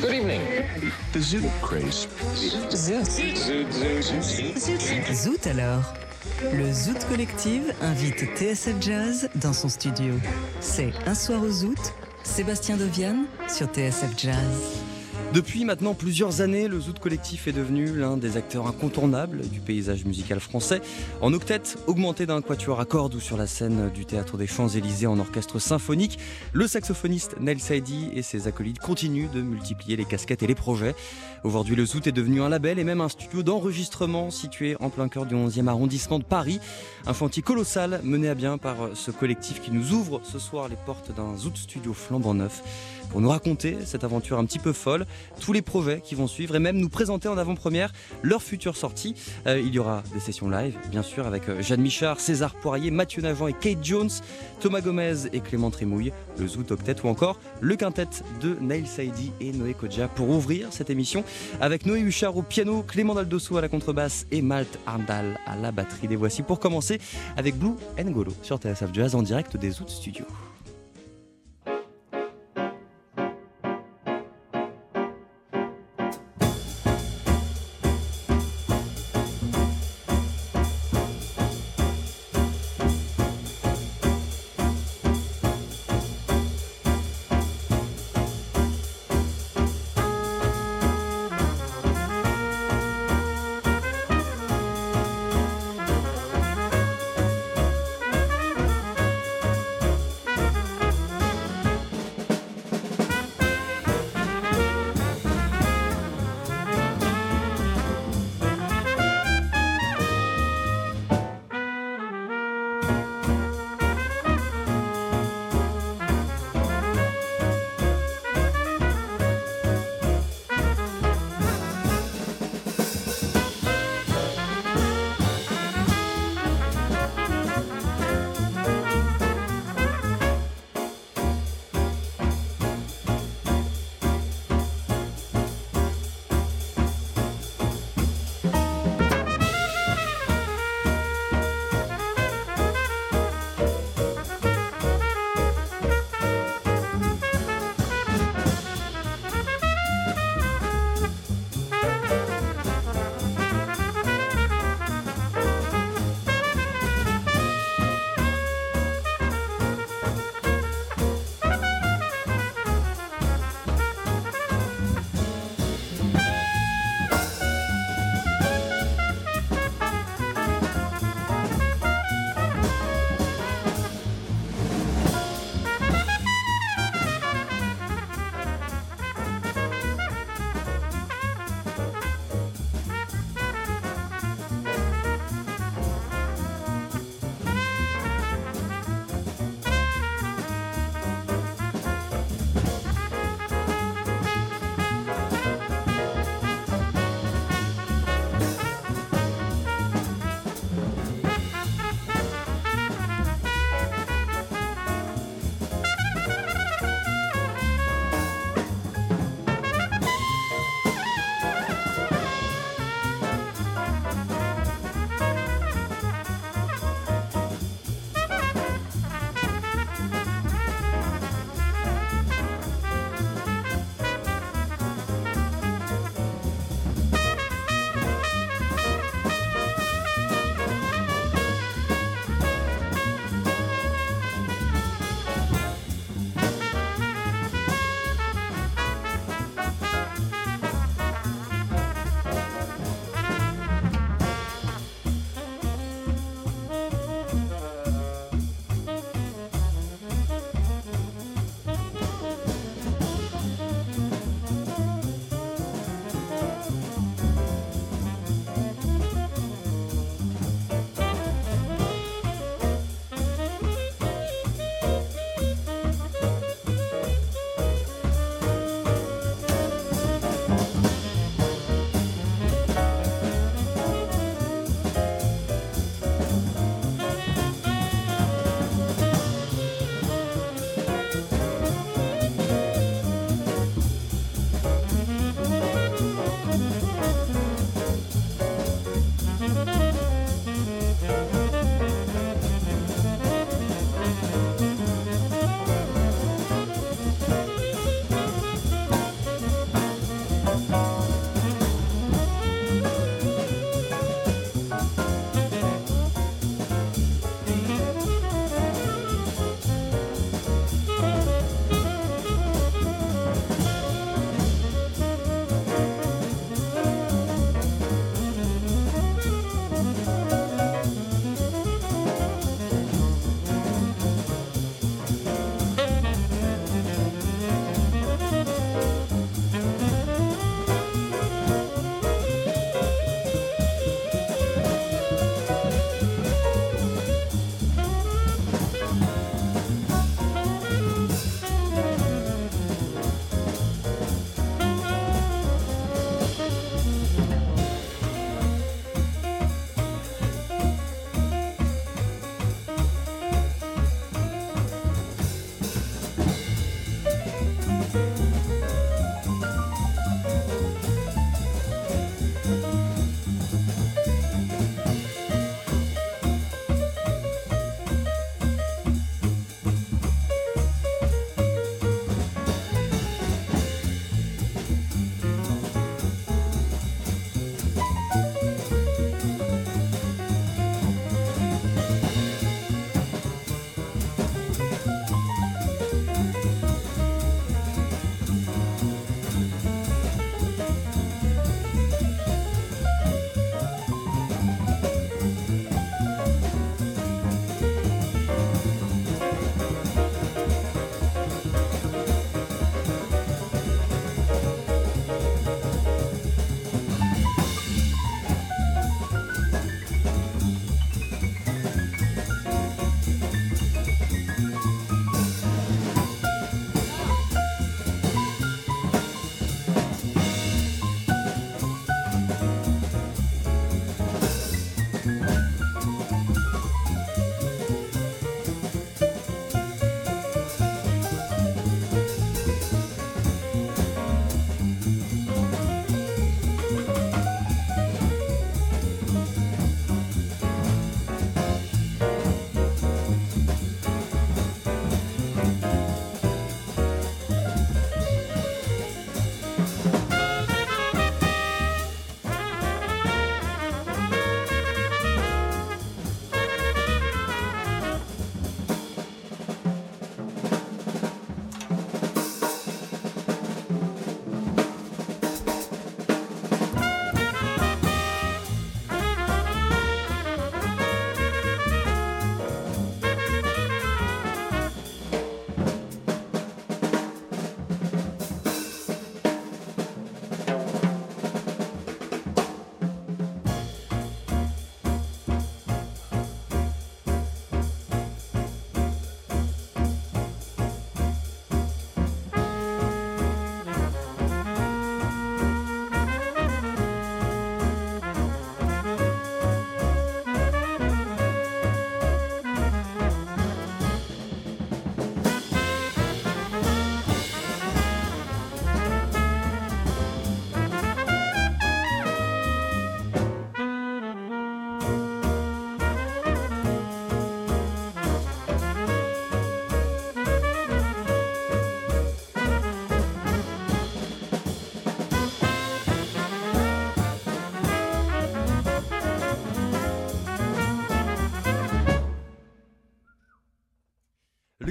Good evening. The Zoot craze. Zoot. Zoot alors. Le Zoot Collective invite TSF Jazz dans son studio. C'est Un soir au Zoot, Sébastien Dovian sur TSF Jazz. Depuis maintenant plusieurs années, le Zoot Collectif est devenu l'un des acteurs incontournables du paysage musical français. En octet, augmenté d'un quatuor à cordes ou sur la scène du théâtre des Champs-Élysées en orchestre symphonique, le saxophoniste Nel Saidi et ses acolytes continuent de multiplier les casquettes et les projets. Aujourd'hui, le Zoot est devenu un label et même un studio d'enregistrement situé en plein cœur du 11e arrondissement de Paris. Un chantier colossal mené à bien par ce collectif qui nous ouvre ce soir les portes d'un Zoot studio flambant neuf pour nous raconter cette aventure un petit peu folle, tous les projets qui vont suivre et même nous présenter en avant-première leur future sortie. Euh, il y aura des sessions live, bien sûr, avec euh, Jeanne Michard, César Poirier, Mathieu Navant et Kate Jones, Thomas Gomez et Clément Trémouille, le Zoot Octet ou encore le quintet de Nail Saidi et Noé Kodja pour ouvrir cette émission avec Noé Huchard au piano, Clément Daldosso à la contrebasse et Malte Arndal à la batterie. Les voici pour commencer avec Blue Ngolo sur TSF Jazz en direct des Zoot Studios.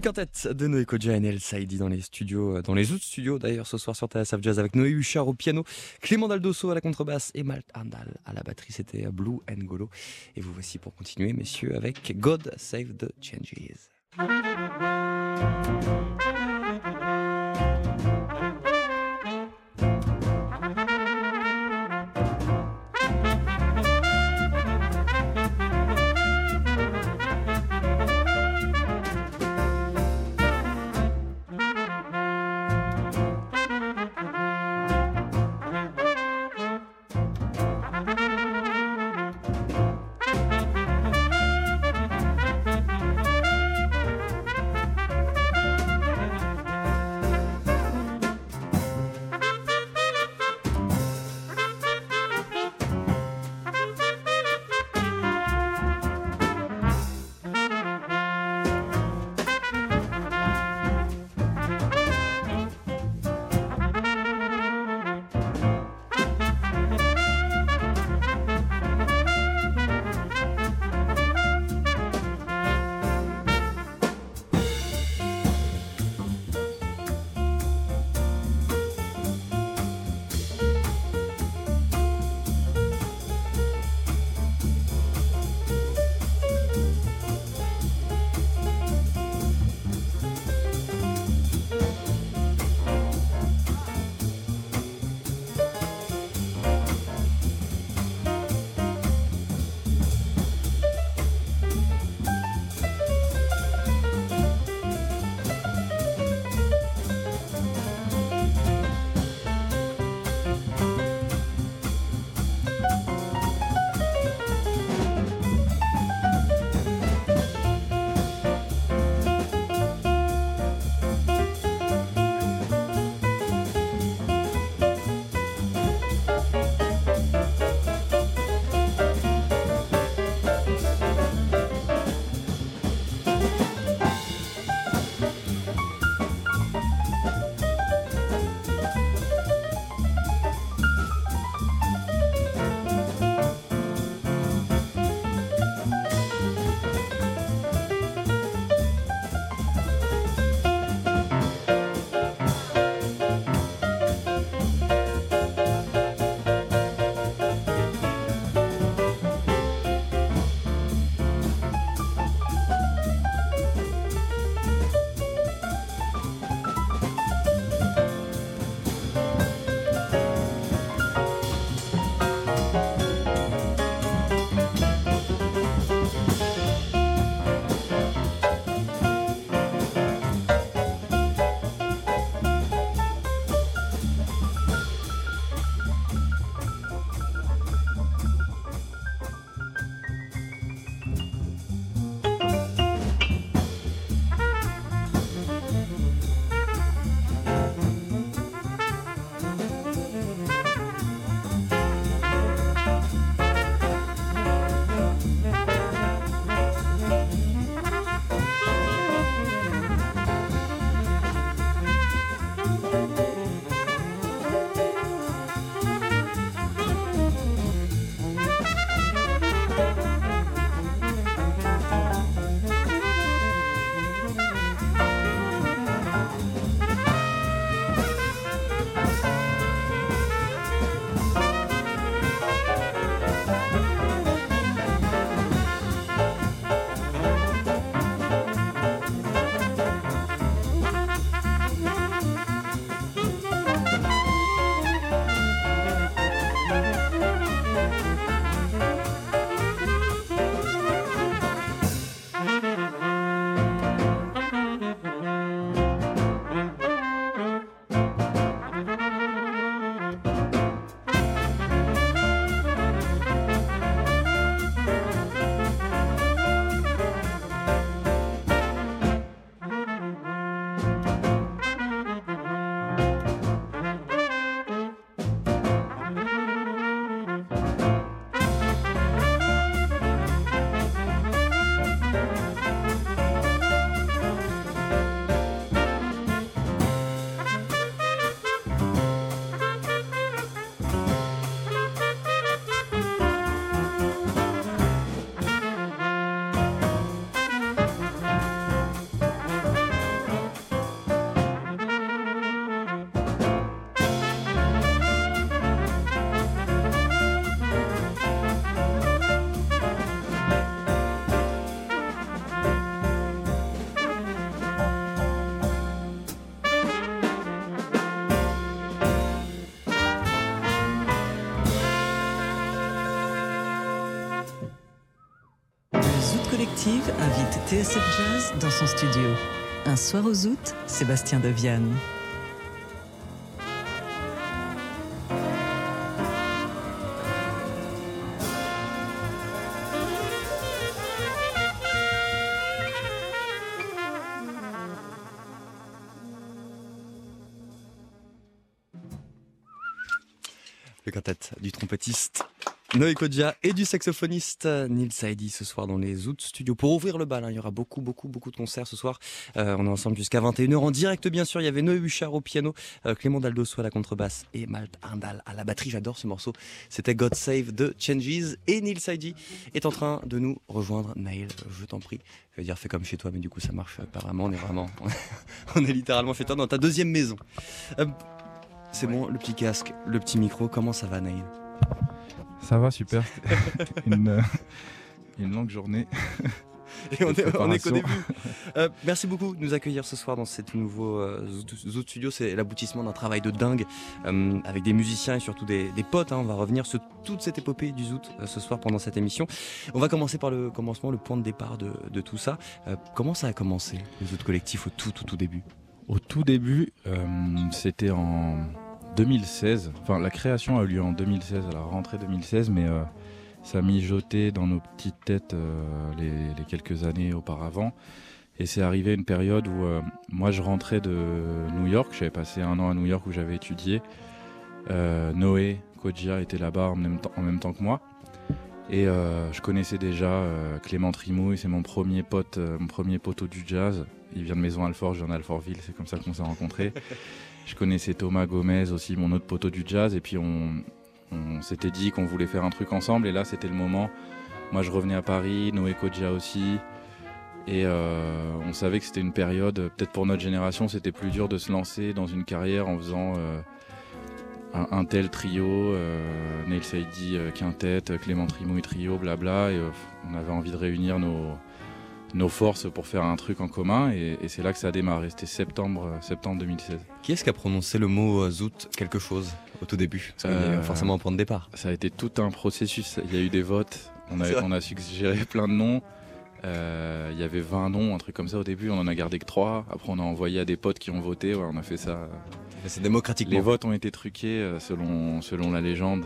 Le quintet de Noé Kodja et Nel Saïdi dans les studios, euh, dans les autres studios d'ailleurs ce soir sur TSF Jazz avec Noé Huchard au piano, Clément Daldosso à la contrebasse et Malte Andal à la batterie. C'était Blue and Golo. Et vous voici pour continuer, messieurs, avec God Save the Changes. Invite TSF Jazz dans son studio. Un soir aux août, Sébastien Deviane. Noé Kodja et du saxophoniste Neil Saidi ce soir dans les Out Studios. Pour ouvrir le bal, hein, il y aura beaucoup, beaucoup, beaucoup de concerts ce soir. Euh, on est ensemble jusqu'à 21h en direct, bien sûr. Il y avait Noé Huchard au piano, euh, Clément Daldosso à la contrebasse et Malte Arndal à la batterie. J'adore ce morceau. C'était God Save de Changes. Et Neil Saidi est en train de nous rejoindre. Nail, je t'en prie. Je vais dire fais comme chez toi, mais du coup ça marche pas vraiment. On est vraiment, on est littéralement chez toi dans ta deuxième maison. Euh, c'est bon, le petit casque, le petit micro. Comment ça va, Nail ça va, super. une, euh, une, longue journée. Et on est, on est qu'au début. Euh, merci beaucoup de nous accueillir ce soir dans ce nouveau euh, Zoot Studio. C'est l'aboutissement d'un travail de dingue euh, avec des musiciens et surtout des, des potes. Hein. On va revenir sur toute cette épopée du Zoot ce soir pendant cette émission. On va commencer par le commencement, le point de départ de, de tout ça. Comment ça a commencé, le Zoot collectif, au tout, tout, tout début? Au tout début, c'était en 2016. Enfin, la création a eu lieu en 2016, à la rentrée 2016, mais euh, ça a mijoté dans nos petites têtes euh, les, quelques années auparavant. Et c'est arrivé une période où euh, moi je rentrais de New York, j'avais passé un an à New York où j'avais étudié. Noé Kodja était là-bas en, même temps que moi. Et je connaissais déjà Clément Trimouille, c'est mon premier pote, mon premier poteau du jazz. Il vient de Maison Alfort, je viens d'Alfortville, c'est comme ça qu'on s'est rencontrés. Je connaissais Thomas Gomez aussi, mon autre poteau du jazz, et puis on, s'était dit qu'on voulait faire un truc ensemble, et là c'était le moment. Moi je revenais à Paris, Noé Kodja aussi, et euh, on savait que c'était une période, peut-être pour notre génération, c'était plus dur de se lancer dans une carrière en faisant euh, un, tel trio, euh, Neil Saidi euh, quintet, Clément Trimouille trio, blabla, et on avait envie de réunir nos nos forces pour faire un truc en commun et, et c'est là que ça a démarré. C'était septembre, septembre 2016. Qui est-ce qui a prononcé le mot euh, zoot quelque chose au tout début? Parce qu'il y a forcément un point de départ. Ça a été tout un processus. Il y a eu des votes. On a, on a suggéré plein de noms. Euh, il y avait 20 noms, un truc comme ça au début. On en a gardé que 3. Après, on a envoyé à des potes qui ont voté. Ouais, on a fait ça. C'est démocratique. Les votes ont été truqués euh, selon, selon la légende.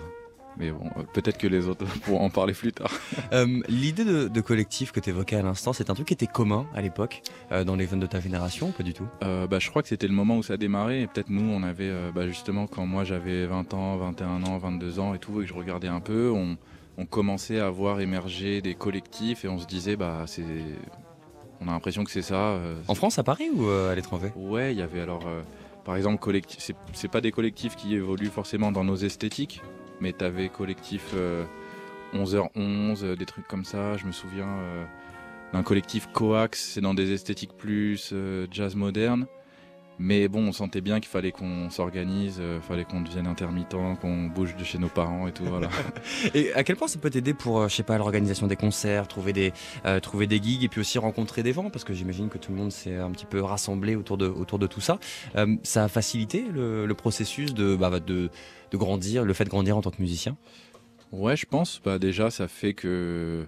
Mais bon, euh, peut-être que les autres pourront en parler plus tard. euh, L'idée de, de, collectif que tu évoquais à l'instant, c'est un truc qui était commun à l'époque euh, dans les jeunes de ta génération Pas du tout? Euh, bah, Je crois que c'était le moment où ça a démarré. Et peut-être nous, on avait bah, justement, quand moi j'avais 20 ans, 21 ans, 22 ans et tout, et que je regardais un peu, on, on commençait à voir émerger des collectifs et on se disait, bah, c'est. On a l'impression que c'est ça. En France, à Paris ou à l'étranger? Ouais, il y avait alors. par exemple, c'est pas des collectifs qui évoluent forcément dans nos esthétiques, mais t'avais collectif euh, 11h11, euh, des trucs comme ça. Je me souviens euh, d'un collectif Coax, c'est dans des esthétiques plus euh, jazz moderne. Mais bon, on sentait bien qu'il fallait qu'on s'organise, euh, fallait qu'on devienne intermittent, qu'on bouge de chez nos parents et tout. Voilà. et à quel point ça peut t'aider pour, euh, je sais pas, l'organisation des concerts, trouver des, euh, trouver des gigs et puis aussi rencontrer des gens? Parce que j'imagine que tout le monde s'est un petit peu rassemblé autour de, autour de tout ça. Euh, ça a facilité le, le processus de, bah, de, de grandir, le fait de grandir en tant que musicien? Ouais, je pense. Bah, déjà, ça fait que.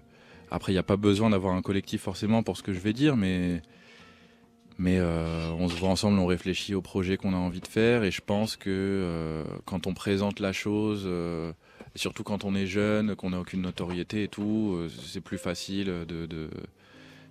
Après, il n'y a pas besoin d'avoir un collectif forcément pour ce que je vais dire, mais. Mais euh, on se voit ensemble, on réfléchit au projet qu'on a envie de faire, et je pense que euh, quand on présente la chose, euh, surtout quand on est jeune, qu'on n'a aucune notoriété et tout, euh, c'est plus facile de, de,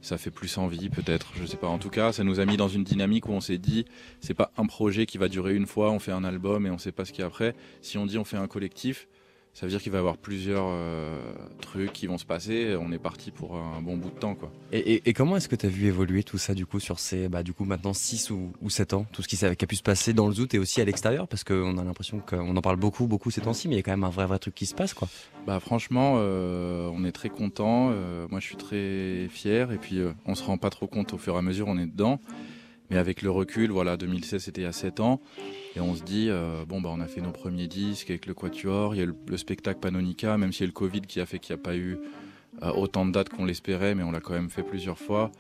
ça fait plus envie peut-être, je sais pas. En tout cas, ça nous a mis dans une dynamique où on s'est dit, c'est pas un projet qui va durer une fois, on fait un album et on sait pas ce qu'il y a après. Si on dit on fait un collectif, ça veut dire qu'il va y avoir plusieurs euh, trucs qui vont se passer. On est parti pour un bon bout de temps, quoi. Et, et, et comment est-ce que tu as vu évoluer tout ça du coup sur ces, bah, du coup maintenant 6 ou, ou 7 ans, tout ce qui, qui, a pu se passer dans le zoot et aussi à l'extérieur, parce qu'on a l'impression qu'on en parle beaucoup, beaucoup ces temps-ci, mais il y a quand même un vrai, vrai truc qui se passe, quoi. Bah franchement, euh, on est très content. Euh, moi, je suis très fier, et puis on se rend pas trop compte au fur et à mesure, on est dedans. Mais avec le recul, voilà, 2016 c'était il y a 7 ans, et on se dit, euh, bon, bah, on a fait nos premiers disques avec le Quatuor, il y a le, le spectacle Panonica, même s'il y a le Covid qui a fait qu'il n'y a pas eu euh, autant de dates qu'on l'espérait, mais on l'a quand même fait plusieurs fois.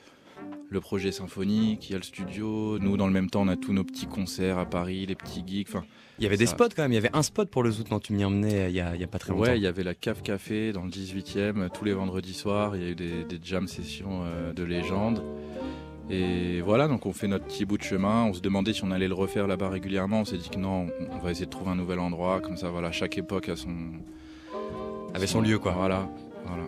le projet symphonique, il y a le studio. Nous, dans le même temps, on a tous nos petits concerts à Paris, les petits gigs. Enfin, il y avait des spots quand même. Il y avait un spot pour le Zoot quand tu m'y emmenais il y, a, il y a pas très longtemps. Ouais, il y avait la Cave Café dans le 18e tous les vendredis soirs. Il y a eu des, des jam sessions de légende. Et voilà, donc on fait notre petit bout de chemin. On se demandait si on allait le refaire là-bas régulièrement. On s'est dit que non, on va essayer de trouver un nouvel endroit. Comme ça, voilà, chaque époque a son. avait son, lieu, quoi. Voilà, voilà.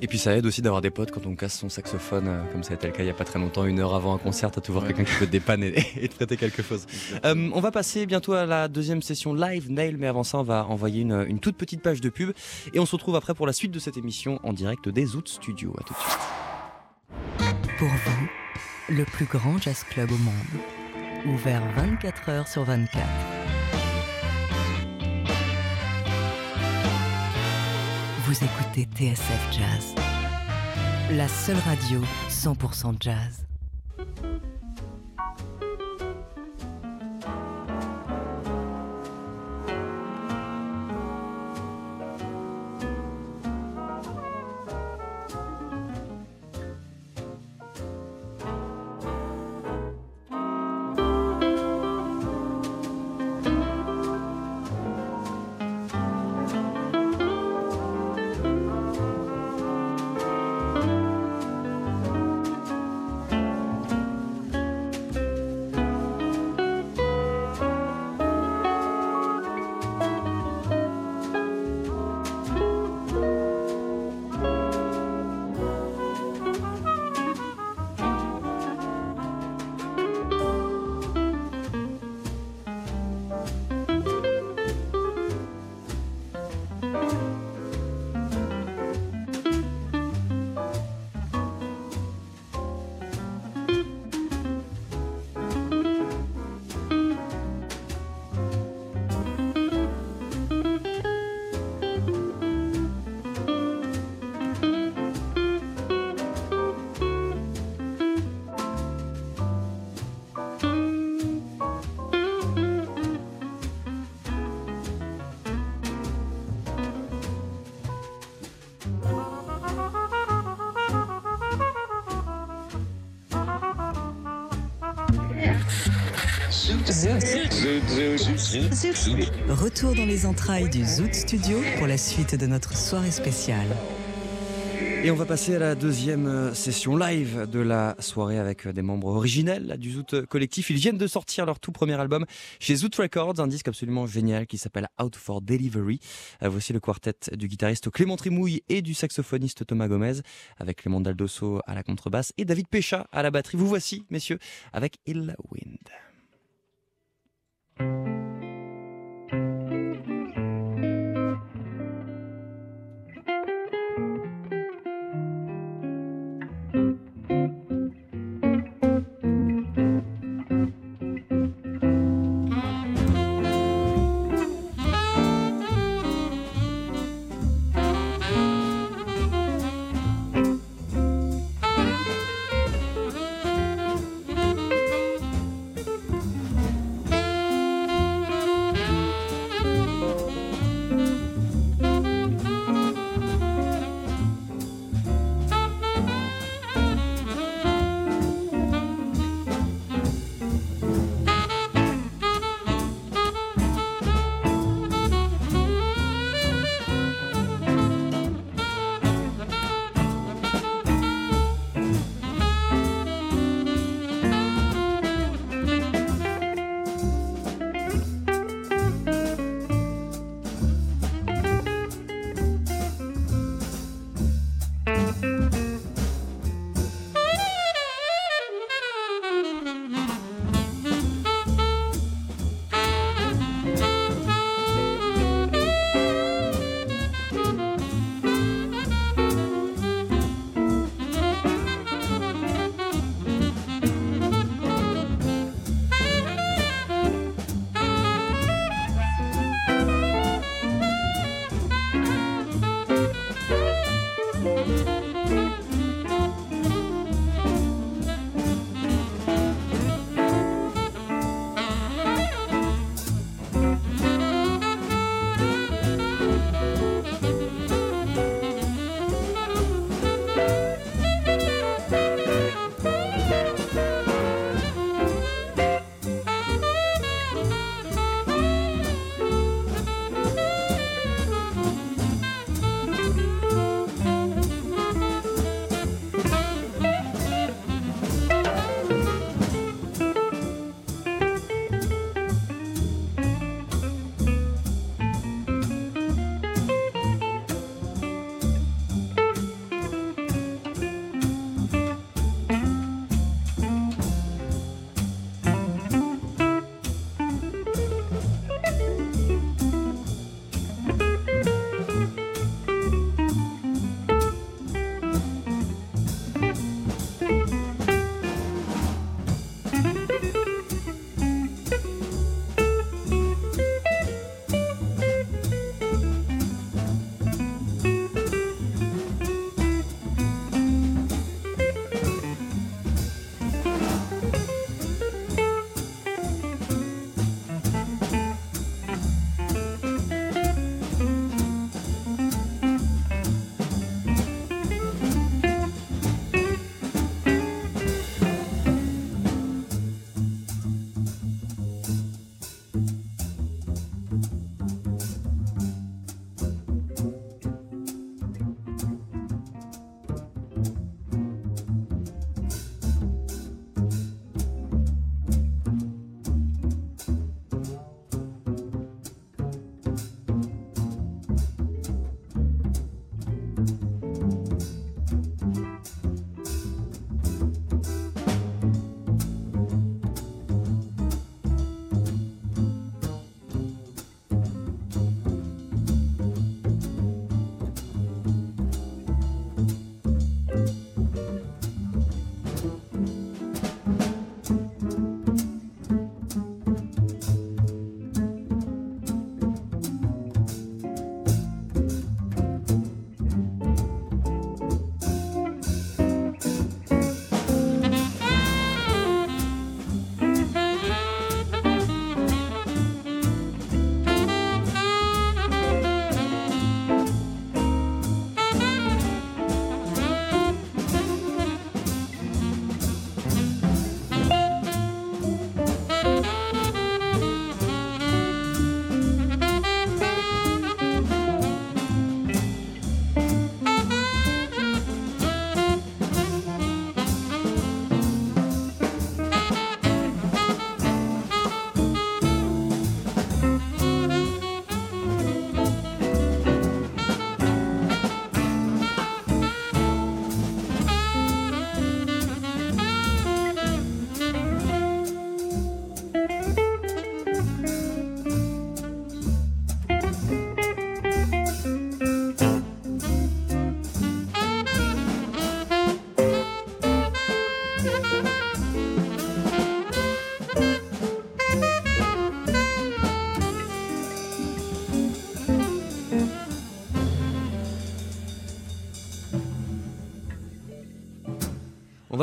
Et puis ça aide aussi d'avoir des potes quand on casse son saxophone, euh, comme ça a été le cas il n'y a pas très longtemps, une heure avant un concert, à toujours quelqu'un qui peut te dépanner et, traiter quelque chose. Euh, on va passer bientôt à la deuxième session live, Nail, mais avant ça, on va envoyer une, une, toute petite page de pub et on se retrouve après pour la suite de cette émission en direct des Out Studios. À tout de suite. Pour vous, le plus grand jazz club au monde, ouvert 24 heures sur 24. Vous écoutez TSF Jazz, la seule radio 100% jazz. Retour dans les entrailles du Zoot Studio pour la suite de notre soirée spéciale. Et on va passer à la deuxième euh, session live de la soirée avec euh, des membres originels du Zoot Collectif. Ils viennent de sortir leur tout premier album chez Zoot Records, un disque absolument génial qui s'appelle Out for Delivery. Euh, voici le quartet du guitariste Clément Trimouille et du saxophoniste Thomas Gomez avec Clément Daldosso à la contrebasse et David Pécha à la batterie. Vous voici, messieurs, avec Ill Wind.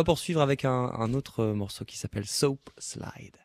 Poursuivre avec un, un autre morceau qui s'appelle Soap Slide.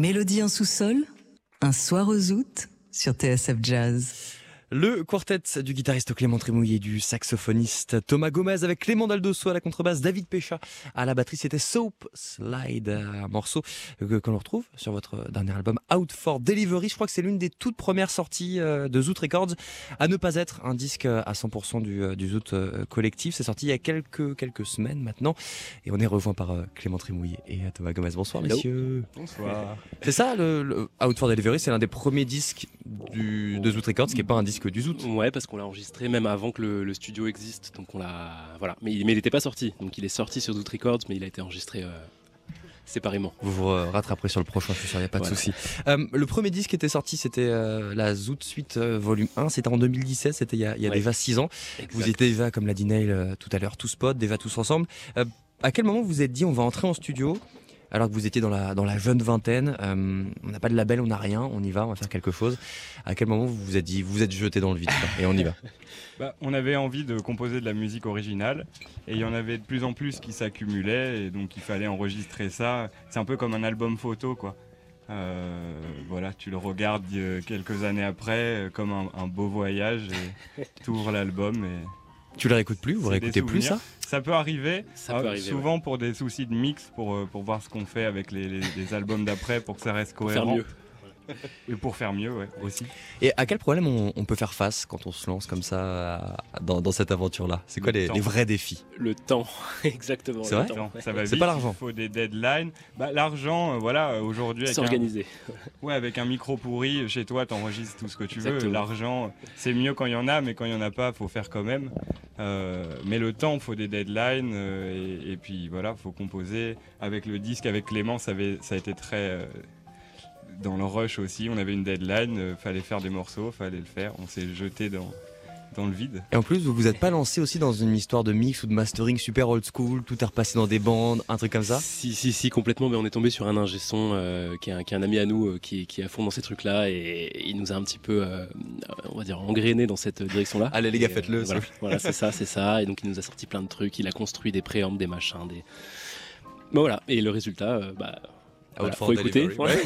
Mélodie en sous-sol, un soir aux août sur TSF Jazz. Le quartet du guitariste Clément Trémouillé, du saxophoniste Thomas Gomez avec Clément Daldosso à la contrebasse, David Pécha à la batterie, c'était Soap Slide, un morceau que, l'on retrouve sur votre dernier album Out for Delivery. Je crois que c'est l'une des toutes premières sorties euh, de Zoot Records à ne pas être un disque à 100% du, euh, du Zoot euh, collectif. C'est sorti il y a quelques, quelques semaines maintenant et on est rejoint par Clément Trémouillé et Thomas Gomez. Bonsoir messieurs. Bonsoir. C'est ça, le, Out for Delivery, c'est l'un des premiers disques du, de Zoot Records qui n'est pas un disque du Zoot. Ouais, parce qu'on l'a enregistré même avant que le, studio existe. Donc on l'a. Voilà. Mais, il n'était pas sorti. Donc il est sorti sur Zoot Records, mais il a été enregistré. Euh, séparément. Vous vous rattraperez sur le prochain, je suis sûr, il n'y a pas de souci. Euh, le premier disque qui était sorti, c'était euh, la Zoot Suite Volume 1, c'était en 2017, c'était il y a, il y a déjà 6 ans. Vous étiez déjà, comme l'a dit Neil tout à l'heure, tous potes, déjà tous ensemble. à quel moment vous vous êtes dit on va entrer en studio alors que vous étiez dans la, jeune vingtaine. Euh, on n'a pas de label, on n'a rien, on y va, on va faire quelque chose. À quel moment vous vous êtes dit, vous êtes jeté dans le vide et on y va Bah, on avait envie de composer de la musique originale et il y en avait de plus en plus qui s'accumulaient et donc il fallait enregistrer ça. C'est un peu comme un album photo quoi. Euh, voilà, tu le regardes euh, quelques années après comme un, un beau voyage et tu ouvres l'album et Tu le réécoutes plus Vous réécoutez plus ça? Ça peut arriver. Ça peut euh, arriver, souvent pour des soucis de mix, pour, euh, pour voir ce qu'on fait avec les, les- les albums d'après, pour que ça reste faire cohérent. mieux. Et pour faire mieux, ouais, aussi. Et à quel problème on, on peut faire face quand on se lance comme ça dans, dans cette aventure-là? C'est quoi Le les, vrais défis? Le temps, exactement. C'est le vrai temps. Ça va C'est vite, pas l'argent. Il faut des deadlines. Bah, l'argent, euh, voilà, euh, aujourd'hui, avec un, S'organiser. ouais, avec un micro pourri, chez toi, t'enregistres tout ce que tu veux. L'argent, c'est mieux quand il y en a, mais quand il y en a pas, faut faire quand même. Euh, mais le temps, faut des deadlines. euh, et, et puis voilà, faut composer. Avec le disque, avec Clément, ça, avait, ça a été très. Dans le rush aussi, on avait une deadline, euh, fallait faire des morceaux, fallait le faire. On s'est jeté dans, dans le vide. Et en plus, vous vous êtes pas lancé aussi dans une histoire de mix ou de mastering super old school, tout est repassé dans des bandes, un truc comme ça? Si, si, si, complètement. Mais on est tombé sur un ingé son euh, qui, est un, qui est un ami à nous, euh, qui, qui est à fond dans ces trucs-là. Et, il nous a un petit peu, euh, on va dire, engrainé dans cette direction-là. Allez les gars, faites-le. euh, voilà, Voilà, c'est ça, c'est ça. Et donc il nous a sorti plein de trucs. Il a construit des préambles, des machins, des. Bon, voilà. Et le résultat, euh, bah. Voilà, Out for faut écouter. delivery. Ouais.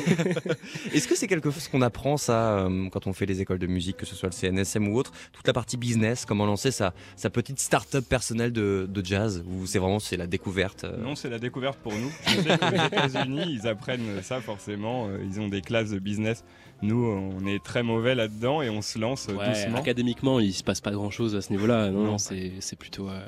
Est-ce que c'est quelque chose qu'on apprend ça euh, quand on fait les écoles de musique, que ce soit le CNSM ou autre, toute la partie business, comment lancer sa, sa petite start-up personnelle de, de jazz, ou c'est vraiment c'est la découverte euh, Non, c'est la découverte pour nous. Je sais que les États-Unis, ils apprennent ça forcément. euh, Ils ont des classes de business. Nous, on est très mauvais là-dedans et on se lance Ouais, doucement. académiquement, il se passe pas grand chose à ce niveau-là. Non, Non. non, c'est c'est plutôt. euh,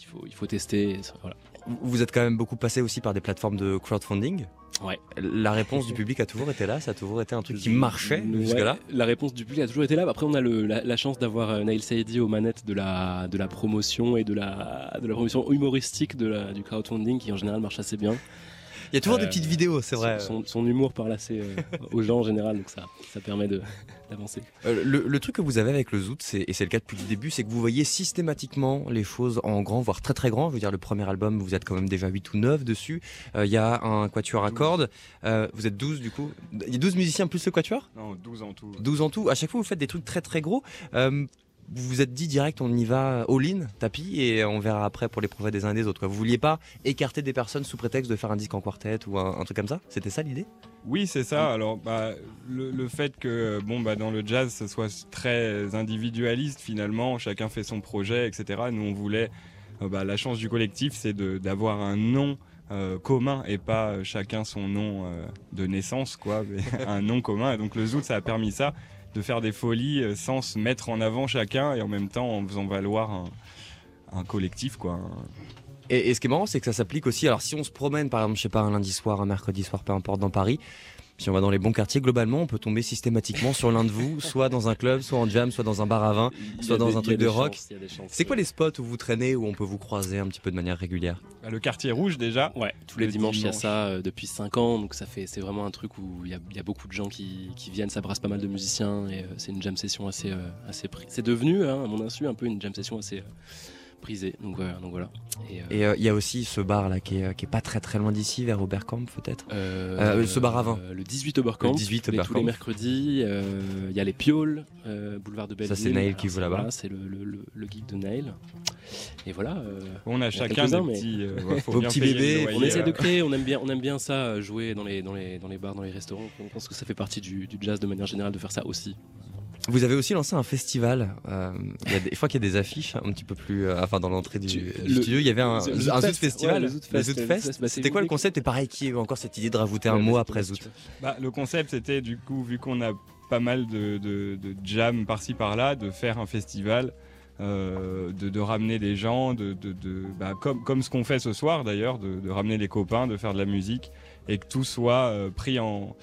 il, faut, il faut tester. Voilà. Vous- êtes quand même beaucoup passé aussi par des plateformes de crowdfunding. Ouais. La réponse du public a toujours été là, ça a toujours été un truc qui marchait Ouais, jusque-là. La réponse du public a toujours été là. Après, on a le- la, la chance d'avoir euh, Nail Saidi aux manettes de la, de la promotion et de la, de la promotion humoristique de la, du crowdfunding qui en général marche assez bien. Il y a toujours des Euh, petites vidéos, c'est vrai. Son, son- son humour parle assez euh, aux gens en général, donc ça, ça permet de- d'avancer. Euh, le, le truc que vous avez avec le Zoot, c'est- et c'est le cas depuis le début, c'est que vous voyez systématiquement les choses en grand, voire très très grand. Je veux dire, le premier album, vous êtes quand même déjà 8 ou 9 dessus. Euh, Il y a un quatuor à cordes. Euh, vous êtes 12 du coup. Il y a 12 musiciens plus le quatuor? Non, 12 en tout. 12 en tout. À chaque fois, vous faites des trucs très très gros. Vous vous êtes dit direct, on y va all-in, tapis, et on verra après pour les progrès des uns et des autres. Quoi. Vous vouliez pas écarter des personnes sous prétexte de faire un disque en quartet ou un, un truc comme ça? C'était ça l'idée? Oui, c'est ça. Alors, bah, le, le fait que bon, bah, dans le jazz, ce soit très individualiste finalement, chacun fait son projet, etc. Nous, on voulait. euh, bah, la chance du collectif, c'est d'avoir un nom euh, commun et pas chacun son nom euh, de naissance, quoi, mais un nom commun. Et donc, le Zoot, ça a permis ça, de faire des folies euh, sans se mettre en avant chacun et en même temps en faisant valoir un, collectif, quoi. Et, et ce qui est marrant, c'est que ça s'applique aussi. Alors, si on se promène, par exemple, je sais pas, un lundi soir, un mercredi soir, peu importe, dans Paris, si on va dans les bons quartiers, globalement, on peut tomber systématiquement sur l'un de vous, soit dans un club, soit en jam, soit dans un bar à vin. Soit dans des- un truc de rock. chances. C'est quoi les spots où vous traînez, où on peut vous croiser un petit peu de manière régulière? Bah, le quartier rouge, déjà. Ouais, tous les Le dimanches, il y a dimanche. ça euh, depuis 5 ans, donc ça fait, c'est vraiment un truc où il y a, il y a beaucoup de gens qui, qui viennent, ça brasse pas mal de musiciens et euh, c'est une jam session assez, euh, assez prise. C'est devenu, hein, à mon insu, un peu une jam session assez euh, prisée. Donc voilà. Donc voilà. Et, euh, euh, il y a aussi ce bar là qui est, qui est pas très très loin d'ici, vers Oberkamp peut-être? euh, euh, ce bar à vin. euh, le 18 Oberkamp. Le 18 tous les- tous Oberkamp. les mercredis. euh, Il y a les Pioles, euh, boulevard de Belleville. c'est Nail qui joue là-bas. voilà, c'est le, le, le, le geek de Nail. Et voilà. euh, On a chacun des petits, euh, Vos petits bébés, On essaie de euh, créer, on aime bien, on aime bien ça, euh, jouer dans les, dans les, dans les bars, dans les restaurants. On pense que ça fait partie du, du jazz de manière générale de faire ça aussi. Vous avez aussi lancé un festival. euh, il y a des, je crois qu'il y a des affiches un petit peu plus, euh, enfin dans l'entrée du, Tu- du le- studio, il y avait un, un Zoot Fest, festival. ouais, bah, C'était quoi le concept Et pareil, qui eu encore cette idée de rajouter un mot bah, après Zoot Bah, le concept, c'était du coup, vu qu'on a pas mal de, de, de jam par-ci par-là, de faire un festival, euh, de, de ramener les gens, de, de, de- bah, comme, comme ce qu'on fait ce soir d'ailleurs, de, de ramener les copains, de faire de la musique et que tout soit euh, pris en.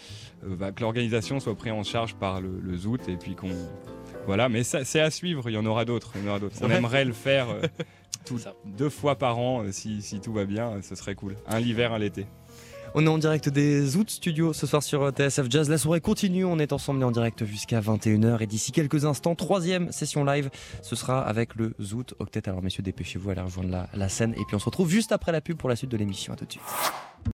euh, bah, que l'organisation soit prise en charge par le, le Zoot et puis qu'on. Voilà, mais ça, c'est à suivre, il y en aura d'autres. il y en aura d'autres. C'est On aimerait le faire euh, tout- deux fois par an, si, si tout va bien, ce serait cool. Un l'hiver, un l'été. On est en direct des Zoot Studios ce soir sur TSF Jazz. La soirée continue, on est ensemble en direct jusqu'à 21h. Et d'ici quelques instants, troisième session live, ce sera avec le Zoot Octet. Alors messieurs, dépêchez-vous à aller rejoindre la, la scène. Et puis on se retrouve juste après la pub pour la suite de l'émission. À tout de suite.